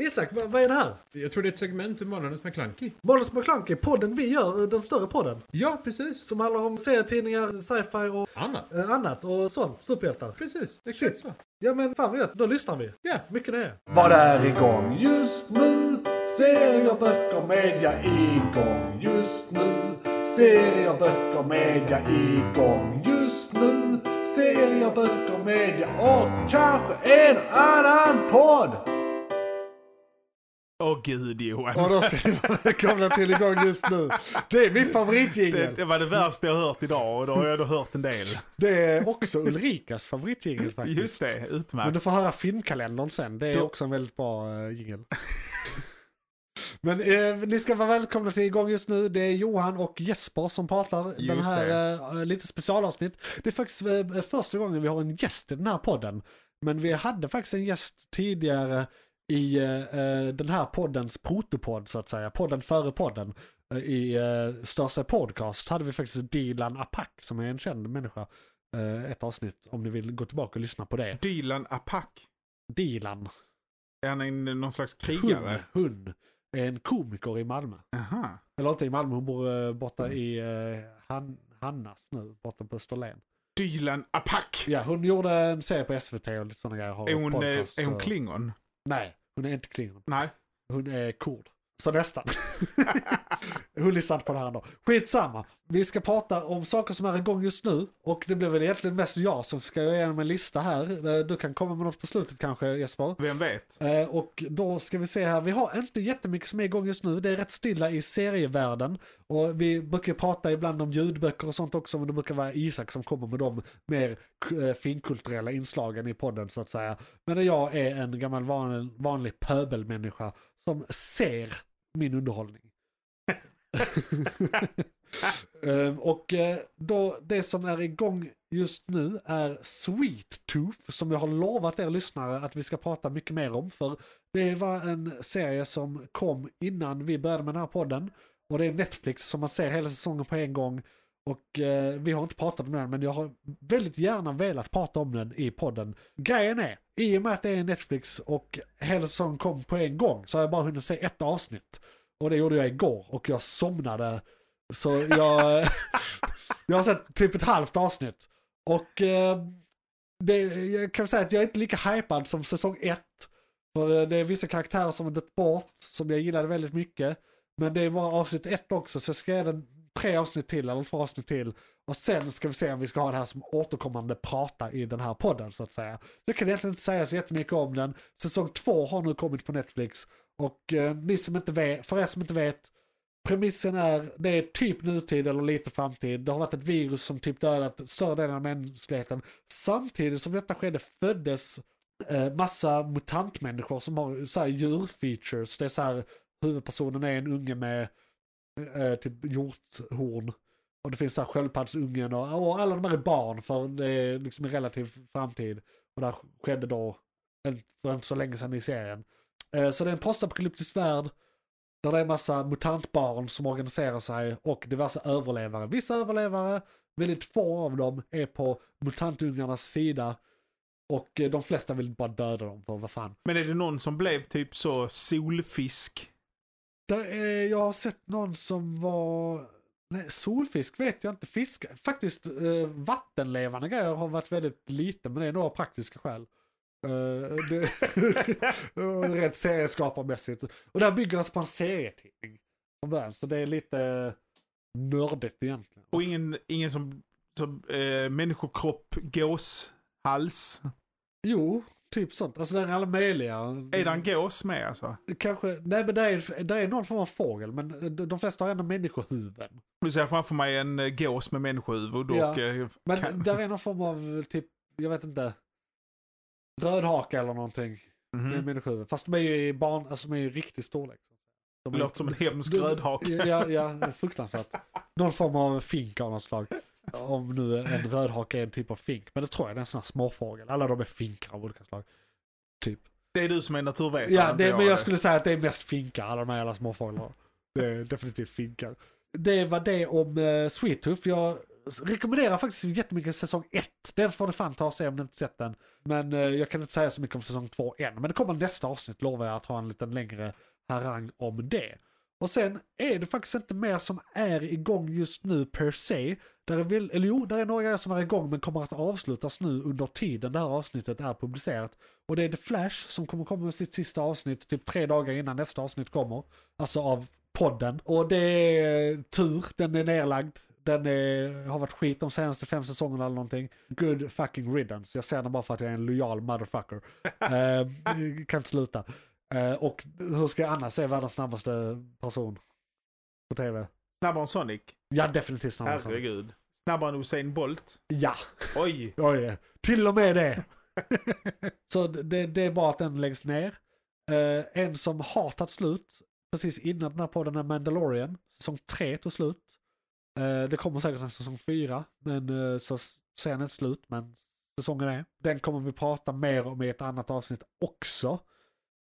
Isak, vad, vad är det här? Jag tror det är ett segment ur Månadens McKlunky. Månadens McKlunky, podden vi gör, eh, den större podden. Ja, precis. Som handlar om serietidningar, sci-fi och Annat. eh, annat och sånt. Superhjältar. Precis, exakt så. Ja men fan vad gött, då lyssnar vi. Ja. Mycket det är. Vad är igång just nu? Serier, böcker, media igång just nu. Serier, böcker, media igång just nu. Serier, böcker, media och kanske en annan podd. Åh gud Johan. Och då ska ni vara välkomna till igång just nu. Det är min Det, favoritjingel. det var det värsta jag hört idag och då har jag då hört en del. Det är också Ulrikas favoritjingel faktiskt. Just det, Men utmärkt. du får höra filmkalendern sen. Det är Då- också en väldigt bra uh, jingel. Men eh, ni ska vara välkomna till igång just nu. Det är Johan och Jesper som pratar den Just här eh, lite specialavsnitt. Det är faktiskt eh, första gången vi har en gäst i den här podden. Men vi hade faktiskt en gäst tidigare i eh, eh, den här poddens protopodd så att säga. Podden före podden. Eh, I uh, Största Podcast hade vi faktiskt Dilan Apak som är en känd människa. Eh, ett avsnitt om ni vill gå tillbaka och lyssna på det. Dylan Apak. Dilan. Är han en, någon slags Hon, krigare? hon är en komiker i Malmö. Aha. Eller inte i Malmö, hon bor eh, borta i uh, Han, Hannas nu, borta på Österlen. Dylan Apak. Ja, hon gjorde en serie på SVT och lite sådana grejer. Är hon, eh, är hon klingon? Nej, hon är inte klingon. Nej. Hon är kurd. Så nästan. lyssnar inte på det här ändå. Skitsamma. Vi ska prata om saker som är igång just nu. Och det blir väl egentligen mest jag som ska gå igenom en lista här. Eh, Du kan komma med något på slutet kanske Jesper. Vem vet? Eh, och då ska vi se här, vi har inte jättemycket som är igång just nu. Det är rätt stilla i serievärlden. Och vi brukar prata ibland om ljudböcker och sånt också, men det brukar vara Isak som kommer med de mer eh, finkulturella inslagen i podden så att säga. Men jag är en gammal vanlig, vanlig pöbelmänniska som ser min underhållning. Ehm, och eh, då, det som är igång just nu är Sweet Tooth som jag har lovat er lyssnare att vi ska prata mycket mer om. För det var en serie som kom innan vi började med den här podden. Och det är Netflix som man ser hela säsongen på en gång. Och eh, vi har inte pratat om den men jag har väldigt gärna velat prata om den i podden. Grejen är, i och med att det är Netflix och Hellsong kom på en gång så har jag bara hunnit se ett avsnitt. Och det gjorde jag igår och jag somnade. Så jag, jag har sett typ ett halvt avsnitt. Och eh, det, jag kan säga att jag är inte lika hypad som säsong ett. För eh, det är vissa karaktärer som har dött bort som jag gillade väldigt mycket. Men det är bara avsnitt ett också så jag ska ge den tre avsnitt till eller två avsnitt till. Och sen ska vi se om vi ska ha det här som återkommande prata i den här podden så att säga. Jag kan egentligen inte säga så jättemycket om den. Säsong två har nu kommit på Netflix. Och eh, ni som inte vet, för er som inte vet, premissen är, det är typ nutid eller lite framtid. Det har varit ett virus som typ dödat större delen av mänskligheten. Samtidigt som detta skedde föddes eh, massa mutantmänniskor som har så här djurfeatures. Det är så här, huvudpersonen är en unge med eh, typ hjorthorn. Och det finns så här sköldpaddsungen och, och alla de här är barn för det är liksom en relativ framtid. Och det här skedde då för inte så länge sedan i serien. Eh, så det är en postapokalyptisk värld. Där det är en massa mutantbarn som organiserar sig och diverse överlevare. Vissa överlevare, väldigt få av dem, är på mutantungarnas sida. Och eh, de flesta vill bara döda dem för vad fan. Men är det någon som blev typ så solfisk? Där är, jag har sett någon som var... Nej, solfisk vet jag inte. Fisk, faktiskt eh, vattenlevande grejer har varit väldigt lite, men det är några praktiska skäl. Uh, det, rent serieskaparmässigt. Och det här bygger alltså på en serietidning. Från början, så det är lite nördigt egentligen. Och ingen, ingen som, som eh, människokropp, gåshals? Jo, typ sånt. Alltså det är alla möjliga. Är det en gås med alltså? Kanske, nej men det är, det är någon form av fågel, men de, flesta har ändå människohuvuden. Du ser framför mig en eh, gås med människohuvud och... Ja. eh, Men kan- där är någon form av typ, jag vet inte, rödhaka eller någonting. Mhm. Med människohuvud. Fast de är ju i barn, alltså de är ju riktig storlek. De Det är- låter som en hemsk rödhake. Ja, ja, fruktansvärt. Någon form av fink av något slag. Om nu en rödhake är en typ av fink. Men det tror jag, det är en sån här småfågel. Alla de är finkar av olika slag. Typ. Det är du som är naturvetare. Ja, det, men jag det. skulle säga att det är mest finkar, alla de här jävla småfåglarna. Det är definitivt finkar. Det var det om uh, Sweet Tooth. Jag rekommenderar faktiskt jättemycket säsong 1. Den får du fan ta och se om du inte sett den. Men eh, jag kan inte säga så mycket om säsong 2 än. Men det kommer nästa avsnitt lovar jag att ha en liten längre harang om det. Och sen är det faktiskt inte mer som är igång just nu per se. Där är väl, eller jo, där är några grejer som är igång men kommer att avslutas nu under tiden det här avsnittet är publicerat. Och det är The Flash som kommer komma med sitt sista avsnitt typ tre dagar innan nästa avsnitt kommer. Alltså av podden. Och det är tur, den är nerlagd. Den är, har varit skit de senaste fem säsongerna eller någonting. Good fucking riddance. Jag säger den bara för att jag är en lojal motherfucker. uh, kan inte sluta. Uh, och hur ska jag annars se världens snabbaste person på tv? Snabbare än Sonic? Ja, definitivt snabbare. än Sonic. Herregud. Snabbare än Usain Bolt? Ja. Oj! Oj, till och med det. Så det, det är bara att den läggs ner. Uh, en som har tagit slut precis innan den här podden är Mandalorian. Säsong 3 tog slut. Uh, det kommer säkert en säsong 4, men uh, så ser den inte slut, men säsongen är. Den kommer vi prata mer om i ett annat avsnitt också.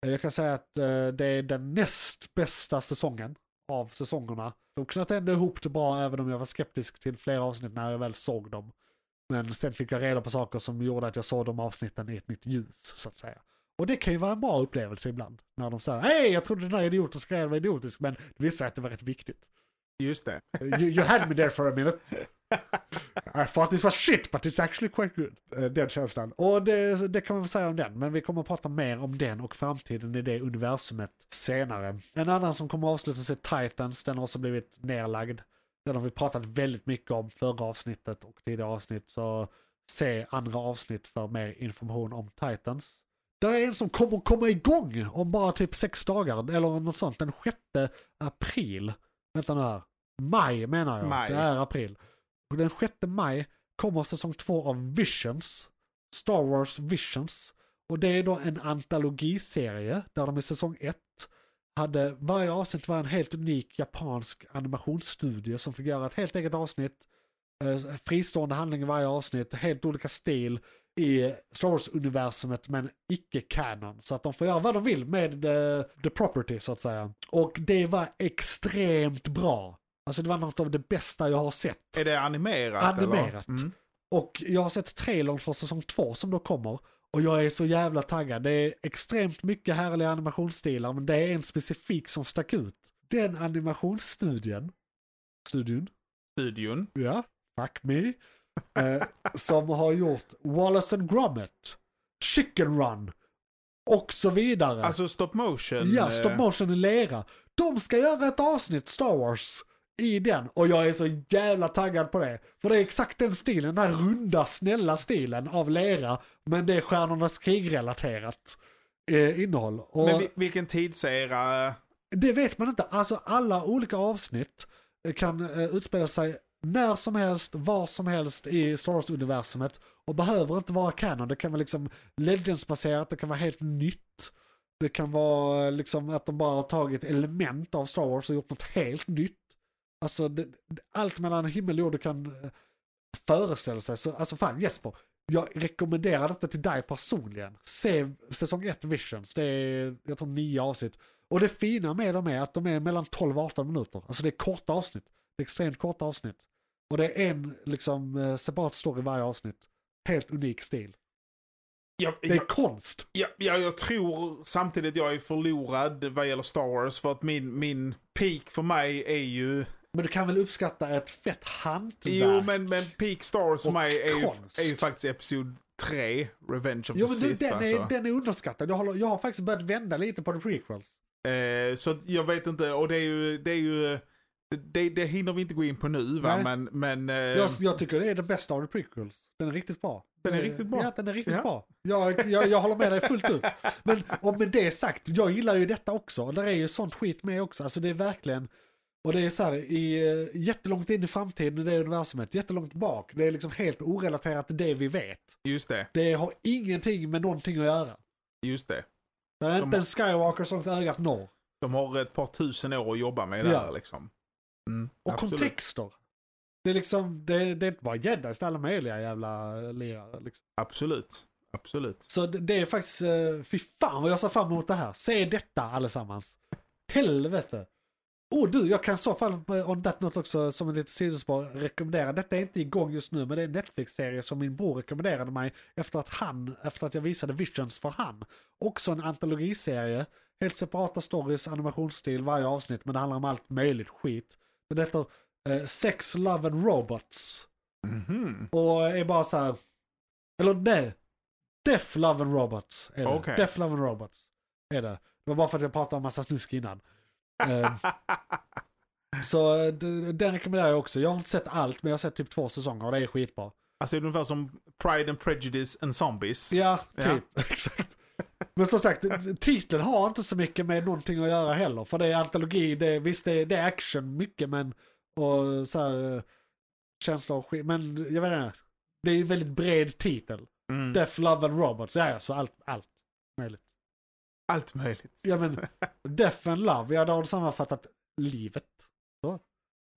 Jag kan säga att det är den näst bästa säsongen av säsongerna. De knöt ändå ihop det bra även om jag var skeptisk till flera avsnitt när jag väl såg dem. Men sen fick jag reda på saker som gjorde att jag såg de avsnitten i ett nytt ljus, så att säga. Och det kan ju vara en bra upplevelse ibland. När de säger hej, jag trodde den här idiotiska grejen var idiotisk, men det visade att det var rätt viktigt. Just det. You, you had me there for a minute. I thought this was shit, but it's actually quite good. Eh, Den känslan. Och det, det kan man väl säga om den, men vi kommer att prata mer om den och framtiden i det universumet senare. En annan som kommer att avslutas är Titans, den har också blivit nerlagd. Den har vi pratat väldigt mycket om förra avsnittet och tidigare avsnitt, så se andra avsnitt för mer information om Titans. Det är en som kommer komma igång om bara typ sex dagar, eller något sånt, den 6 april. Vänta nu här. Maj menar jag, Maj. det är april. Och den 6 maj kommer säsong två av Visions. Star Wars Visions. Och det är då en antologiserie där de i säsong ett hade, varje avsnitt var en helt unik japansk animationsstudio som fick göra ett helt eget avsnitt. Eh, fristående handling i varje avsnitt, helt olika stil i Star Wars-universumet men icke canon. Så att de får göra vad de vill med the, the property så att säga. Och det var extremt bra. Alltså det var något av det bästa jag har sett. Är det animerat? Animerat. Eller? Mm. Och jag har sett trailern för säsong två som då kommer. Och jag är så jävla taggad. Det är extremt mycket härliga animationsstilar men det är en specifik som stack ut. Den animationsstudien, studion, Studion. ja, fuck me, eh, som har gjort Wallace and Gromit, Chicken Run och så vidare. Alltså stop motion. Ja, eh, stop motion i lera. De ska göra ett avsnitt Star Wars i den och jag är så jävla taggad på det. För det är exakt den stilen, den här runda snälla stilen av lera. Men det är Stjärnornas krig-relaterat eh, innehåll. Och Men vi, vilken tidsera? det vet man inte. Alltså alla olika avsnitt eh, kan eh, utspela sig när som helst, var som helst i Star Wars-universumet. Och behöver inte vara canon. Det kan vara liksom Legends-baserat, det kan vara helt nytt. Det kan vara eh, liksom att de bara har tagit element av Star Wars och gjort något helt nytt. Alltså det, allt mellan himmel och jord du kan eh, föreställa sig. Så, alltså fan Jesper, jag rekommenderar detta till dig personligen. Se säsong 1 Visions, det är jag tror nio avsnitt. Och det fina med dem är att de är mellan 12 och 18 minuter. Alltså det är korta avsnitt. Det är extremt korta avsnitt. Och det är en liksom eh, separat story varje avsnitt. Helt unik stil. Jag, Det är jag, konst. jag, jag, jag tror samtidigt jag är förlorad vad gäller Star Wars. För att min, min peak för mig är ju... Men du kan väl uppskatta ett fett hantverk? Jo men, men peak Star Wars för mig är ju, är ju faktiskt Episod 3, Revenge of Jo the Sith den, alltså. är, den är underskattad. Jag, håller, jag har faktiskt börjat vända lite på the prequels. Eh, så jag vet inte, och det är ju, det är ju, det, det hinner vi inte gå in på nu va, Nej. men, men eh, Jag, jag tycker det är den bästa av the prequels. Den är riktigt bra. Den är Eh, riktigt bra. Ja, den är riktigt Ja. bra. Jag, jag, jag håller med dig fullt ut. Men och med det sagt, jag gillar ju detta också. Där är ju sånt skit med också. Alltså det är verkligen, och det är så här, i, eh, jättelångt in i framtiden i det universumet, jättelångt bak. Det är liksom helt orelaterat till det vi vet. just det, Det har ingenting med någonting att göra. just det. Det är De inte en Skywalker som ögat når. De har ett par tusen år att jobba med Ja. där liksom. Mm, Och absolut. kontexter. Det är liksom, det, det är inte bara det är alla möjliga jävla lirare. Liksom. Absolut, absolut. Så det, det är faktiskt, eh, fy fan vad jag ser fram emot det här. Se detta allesammans. Helvete. Oh du, jag kan i så fall eh, on that note också som en liten sidospår rekommendera. Detta är inte igång just nu men det är en Netflix-serie som min bror rekommenderade mig efter att han, efter att jag visade Visions för han. Också en antologiserie. Helt separata stories, animationsstil varje avsnitt men det handlar om allt möjligt skit. Det heter eh, Sex, Love and Robots. Mhm. Och är bara så här. Eller nej. Death, Love and Robots. Är det. Okej. Death, Love and Robots. Är det. Det var bara för att jag pratade om massa snusk innan. Eh, så den rekommenderar jag också. Jag har inte sett allt men jag har sett typ två säsonger och det är skitbra. Alltså det är ungefär som Pride and Prejudice and Zombies. Ja, Ja. typ. Exakt. Men som sagt, titeln har inte så mycket med någonting att göra heller. För det är antologi, det är, visst det är, det är action mycket men och så här eh, känslor och skit. Men jag vet inte. Det är en väldigt bred titel. Mm. Death, Love and Robots. Ja, ja, så allt, allt möjligt. Allt möjligt. Ja men, Death and Love, ja då har du sammanfattat livet. Så.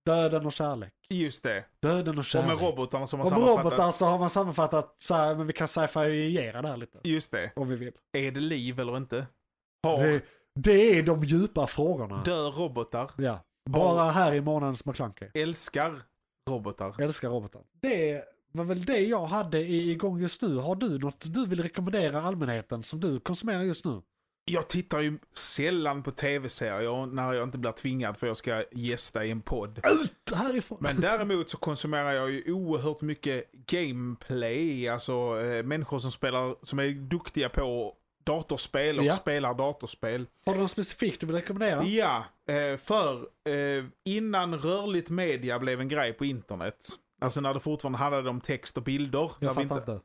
Döden och kärlek. Just det. Döden och Och kärlek. med robotarna som har och med sammanfattat. robotar så har man sammanfattat så här, men vi kan sci-fi-iera det här lite. Just det. Om vi vill. Är det liv eller inte? Har, Det, det är de djupa frågorna. dör robotar? Ja. Bara här i månadens McClunky. Älskar robotar? Älskar robotar. Det var väl det jag hade igång just nu. Har du något du vill rekommendera allmänheten som du konsumerar just nu? Jag tittar ju sällan på tv-serier när jag inte blir tvingad för jag ska gästa i en podd. Ut härifrån! Men däremot så konsumerar jag ju oerhört mycket gameplay, alltså eh, människor som spelar, som är duktiga på datorspel och Ja. spelar datorspel. Har du något specifikt du vill rekommendera? Ja, eh, för eh, innan rörligt media blev en grej på internet, alltså när det fortfarande handlade om text och bilder, Jag fattar inte, inte.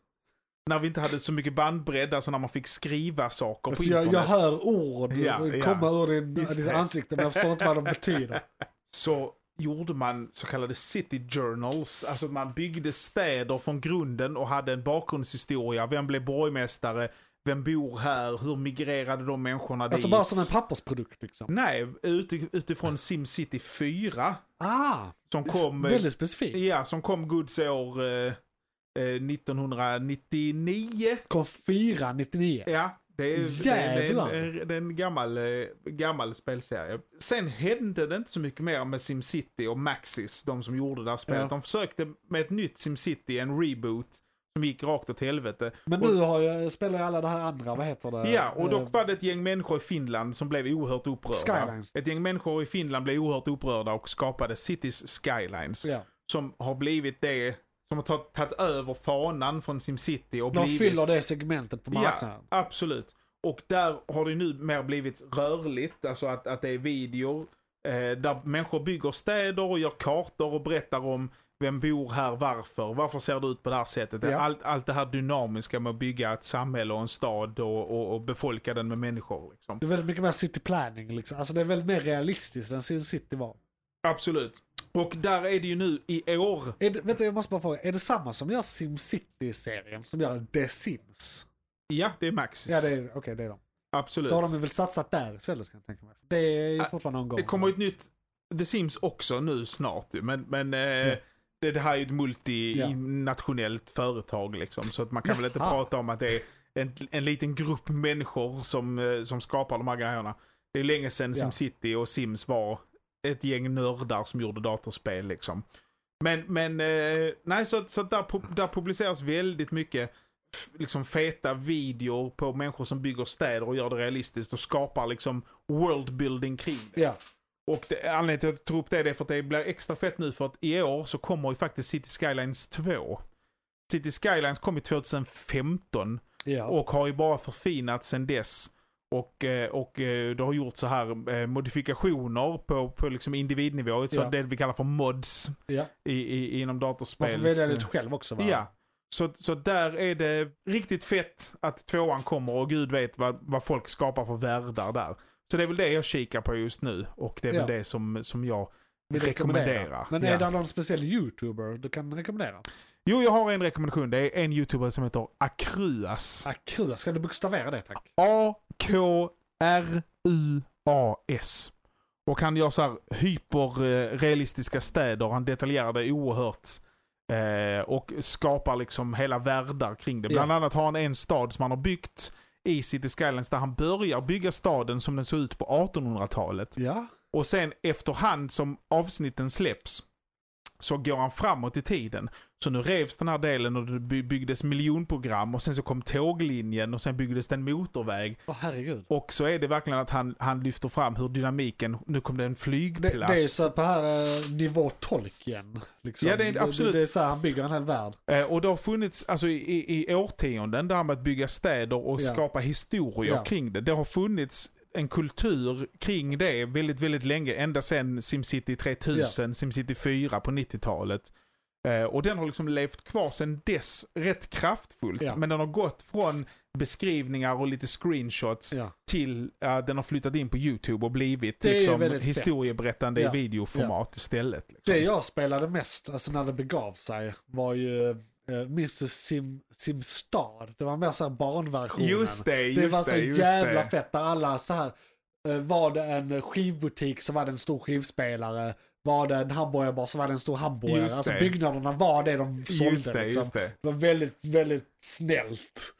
När vi inte hade så mycket bandbredd, alltså när man fick skriva saker på Alltså jag, internet. jag hör ord Ja, ja. komma ur din, ditt ansikte men jag förstår inte vad de betyder. så gjorde man så kallade city journals. Alltså man byggde städer från grunden och hade en bakgrundshistoria. Vem blev borgmästare? Vem bor här? Hur migrerade de människorna Alltså dit? bara som en pappersprodukt liksom. Nej, uti- utifrån SimCity 4. Ah! Som kom, Väldigt specifikt. ja, som kom Guds år eh, 1999. Kom 499. Ja, det är, det är, en- det är en gammal, eh, gammal spelserie. Sen hände det inte så mycket mer med SimCity och Maxis, de som gjorde det här spelet. Ja. De försökte med ett nytt SimCity, en reboot, som gick rakt åt helvete. Men nu har jag, spelar jag alla det här andra, vad heter det? Ja, och Eh, dock var det ett gäng människor i Finland som blev oerhört upprörda. Skylines. Ett gäng människor i Finland blev oerhört upprörda och skapade Cities Skylines. Ja. Som har blivit det, som har tagit, över fanan från SimCity och De blivit... fyller det segmentet på marknaden. Ja, absolut. Och där har det nu mer blivit rörligt, alltså att, att det är videor eh, där människor bygger städer och gör kartor och berättar om vem bor här, varför, varför ser det ut på det här sättet. Ja. Allt, allt det här dynamiska med att bygga ett samhälle och en stad och, och, och befolka den med människor. Liksom. Det är väldigt mycket mer city planning liksom. Alltså det är väldigt mer realistiskt än Sin City var. Absolut. Och där är det ju nu i år. Är det, vänta jag måste bara fråga, är det samma som gör SimCity-serien som gör The Sims? Ja, det är Maxis. Ja det är, okej det är de. Absolut. Då har de väl satsat där istället kan jag tänka mig. Det är ju fortfarande någon gång. Det kommer ju ett nytt The Sims också nu snart men, men eh, Ja. det, det här är ju ett multinationellt företag liksom. Så att man kan väl inte Jaha. prata om att det är en, en liten grupp människor som, eh, som skapar de här grejerna. Det är länge sedan Ja. SimCity och Sims var ett gäng nördar som gjorde datorspel liksom. Men, men eh, nej, så, så där, där publiceras väldigt mycket liksom feta videor på människor som bygger städer och gör det realistiskt och skapar liksom worldbuilding kring det. Ja, Och det, anledningen till att jag tog upp det är för att det blir extra fett nu för att i år så kommer ju faktiskt City Skylines 2. City Skylines kom ju 2015 ja. och har ju bara förfinats sedan dess. Och, eh, och eh, det har gjort så här eh, modifikationer på, på liksom individnivå, så Ja. det vi kallar för mods ja. i, i, inom Man datorspel. får välja lite själv också va? Ja. Så, så där är det riktigt fett att tvåan kommer och gud vet vad, vad folk skapar för världar där. Så det är väl det jag kikar på just nu och det är Ja. väl det som, som jag Vill rekommenderar. Men Ja. är det någon speciell YouTuber du kan rekommendera? Jo, jag har en rekommendation. Det är en YouTuber som heter Akruas. Akua, ska du bokstavera det tack? A-K-R-U-A-S. Och han gör så här hyperrealistiska städer. Han detaljerar det oerhört. Eh, och skapar liksom hela världar kring det. Bland Ja. annat har han en stad som han har byggt i City Skylines där han börjar bygga staden som den såg ut på 1800-talet. Ja. Och sen efterhand som avsnitten släpps så går han framåt i tiden. Så nu revs den här delen och det by- byggdes miljonprogram och sen så kom tåglinjen och sen byggdes det en motorväg. Åh herregud. Och så är det verkligen att han, han lyfter fram hur dynamiken, nu kom det en Det, flygplats. det är så på här eh, nivå Tolkien. Liksom. Ja, det är absolut. Det, det är så här han bygger en hel värld. Eh, och det har funnits, alltså i, i, i årtionden, det här med att bygga städer och Ja. skapa historier Ja. kring det. Det har funnits en kultur kring det väldigt, väldigt länge. Ända sedan Simcity 3000, Simcity 4 på 90-talet. Eh, och den har liksom levt kvar sedan dess rätt kraftfullt. Ja. Men den har gått från beskrivningar och lite screenshots Ja. till att den har flyttat in på YouTube och blivit Det liksom, historieberättande i videoformat istället. Liksom. Det jag spelade mest, alltså när det begav sig, var ju uh, Mrs Sim, Simstad. Det var mer så här barnversionen. Just det, just det var så det, jävla det. fett där alla så här eh, var det en skivbutik så var det en stor skivspelare. Var det en hamburgerbar så var det en stor hamburgare. Just Alltså det. byggnaderna var det de sålde. Just det, liksom. just det. Det var väldigt, väldigt snällt.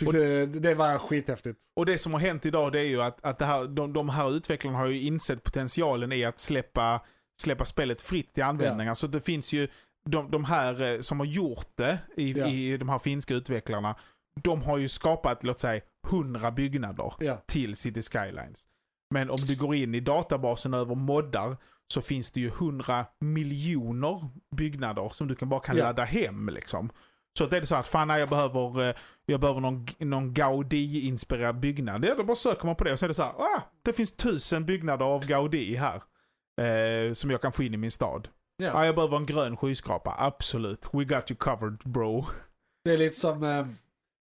Tyckte det, det var skithäftigt. Och det som har hänt idag det är ju att, att det här, de, de här utvecklarna har ju insett potentialen i att släppa, släppa spelet fritt i användning. Alltså det finns ju, de, de här eh, som har gjort det, i, Ja. i de här finska utvecklarna, de har ju skapat, låt säga, 100 byggnader Ja. till City Skylines. Men om du går in i databasen över moddar så finns det ju 100 miljoner byggnader som du kan bara kan Ja. ladda hem liksom. Så det är så att fan jag behöver, eh, jag behöver någon, någon Gaudi-inspirerad byggnad. Ja, då bara söker man på det och så är det så här, ah, det finns tusen byggnader av Gaudi här. Eh, som jag kan få in i min stad. Ja. Ja. jag behöver en grön skyskrapa, absolut. We got you covered bro. Det är lite som, eh,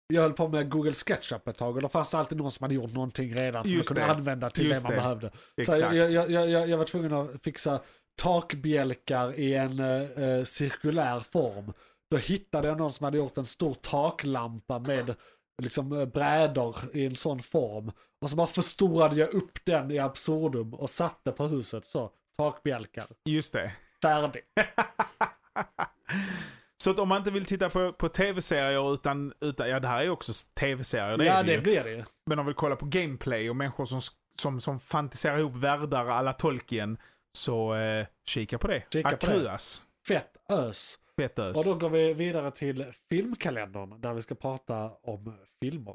jag höll på med Google SketchUp ett tag och då fanns det alltid någon som hade gjort någonting redan som man kunde det. använda till Just det man det. behövde. Så Exakt. jag, jag, jag, jag, jag var tvungen att fixa takbjälkar i en eh, eh, cirkulär form. Då hittade jag någon som hade gjort en stor taklampa med liksom eh, brädor i en sån form. Och så bara förstorade jag upp den i absurdum och satte på huset så. Takbjälkar. Just det. Färdig. Så att om man inte vill titta på, på tv-serier utan, utan, ja det här är också tv-serier, ja det det blir det ju. Men om vi vill kolla på gameplay och människor som, som, som fantiserar ihop världar alla Tolkien, så eh, kika på det. Kika på det. Akruas. Fett ös. Fett ös. Och då går vi vidare till filmkalendern där vi ska prata om filmer.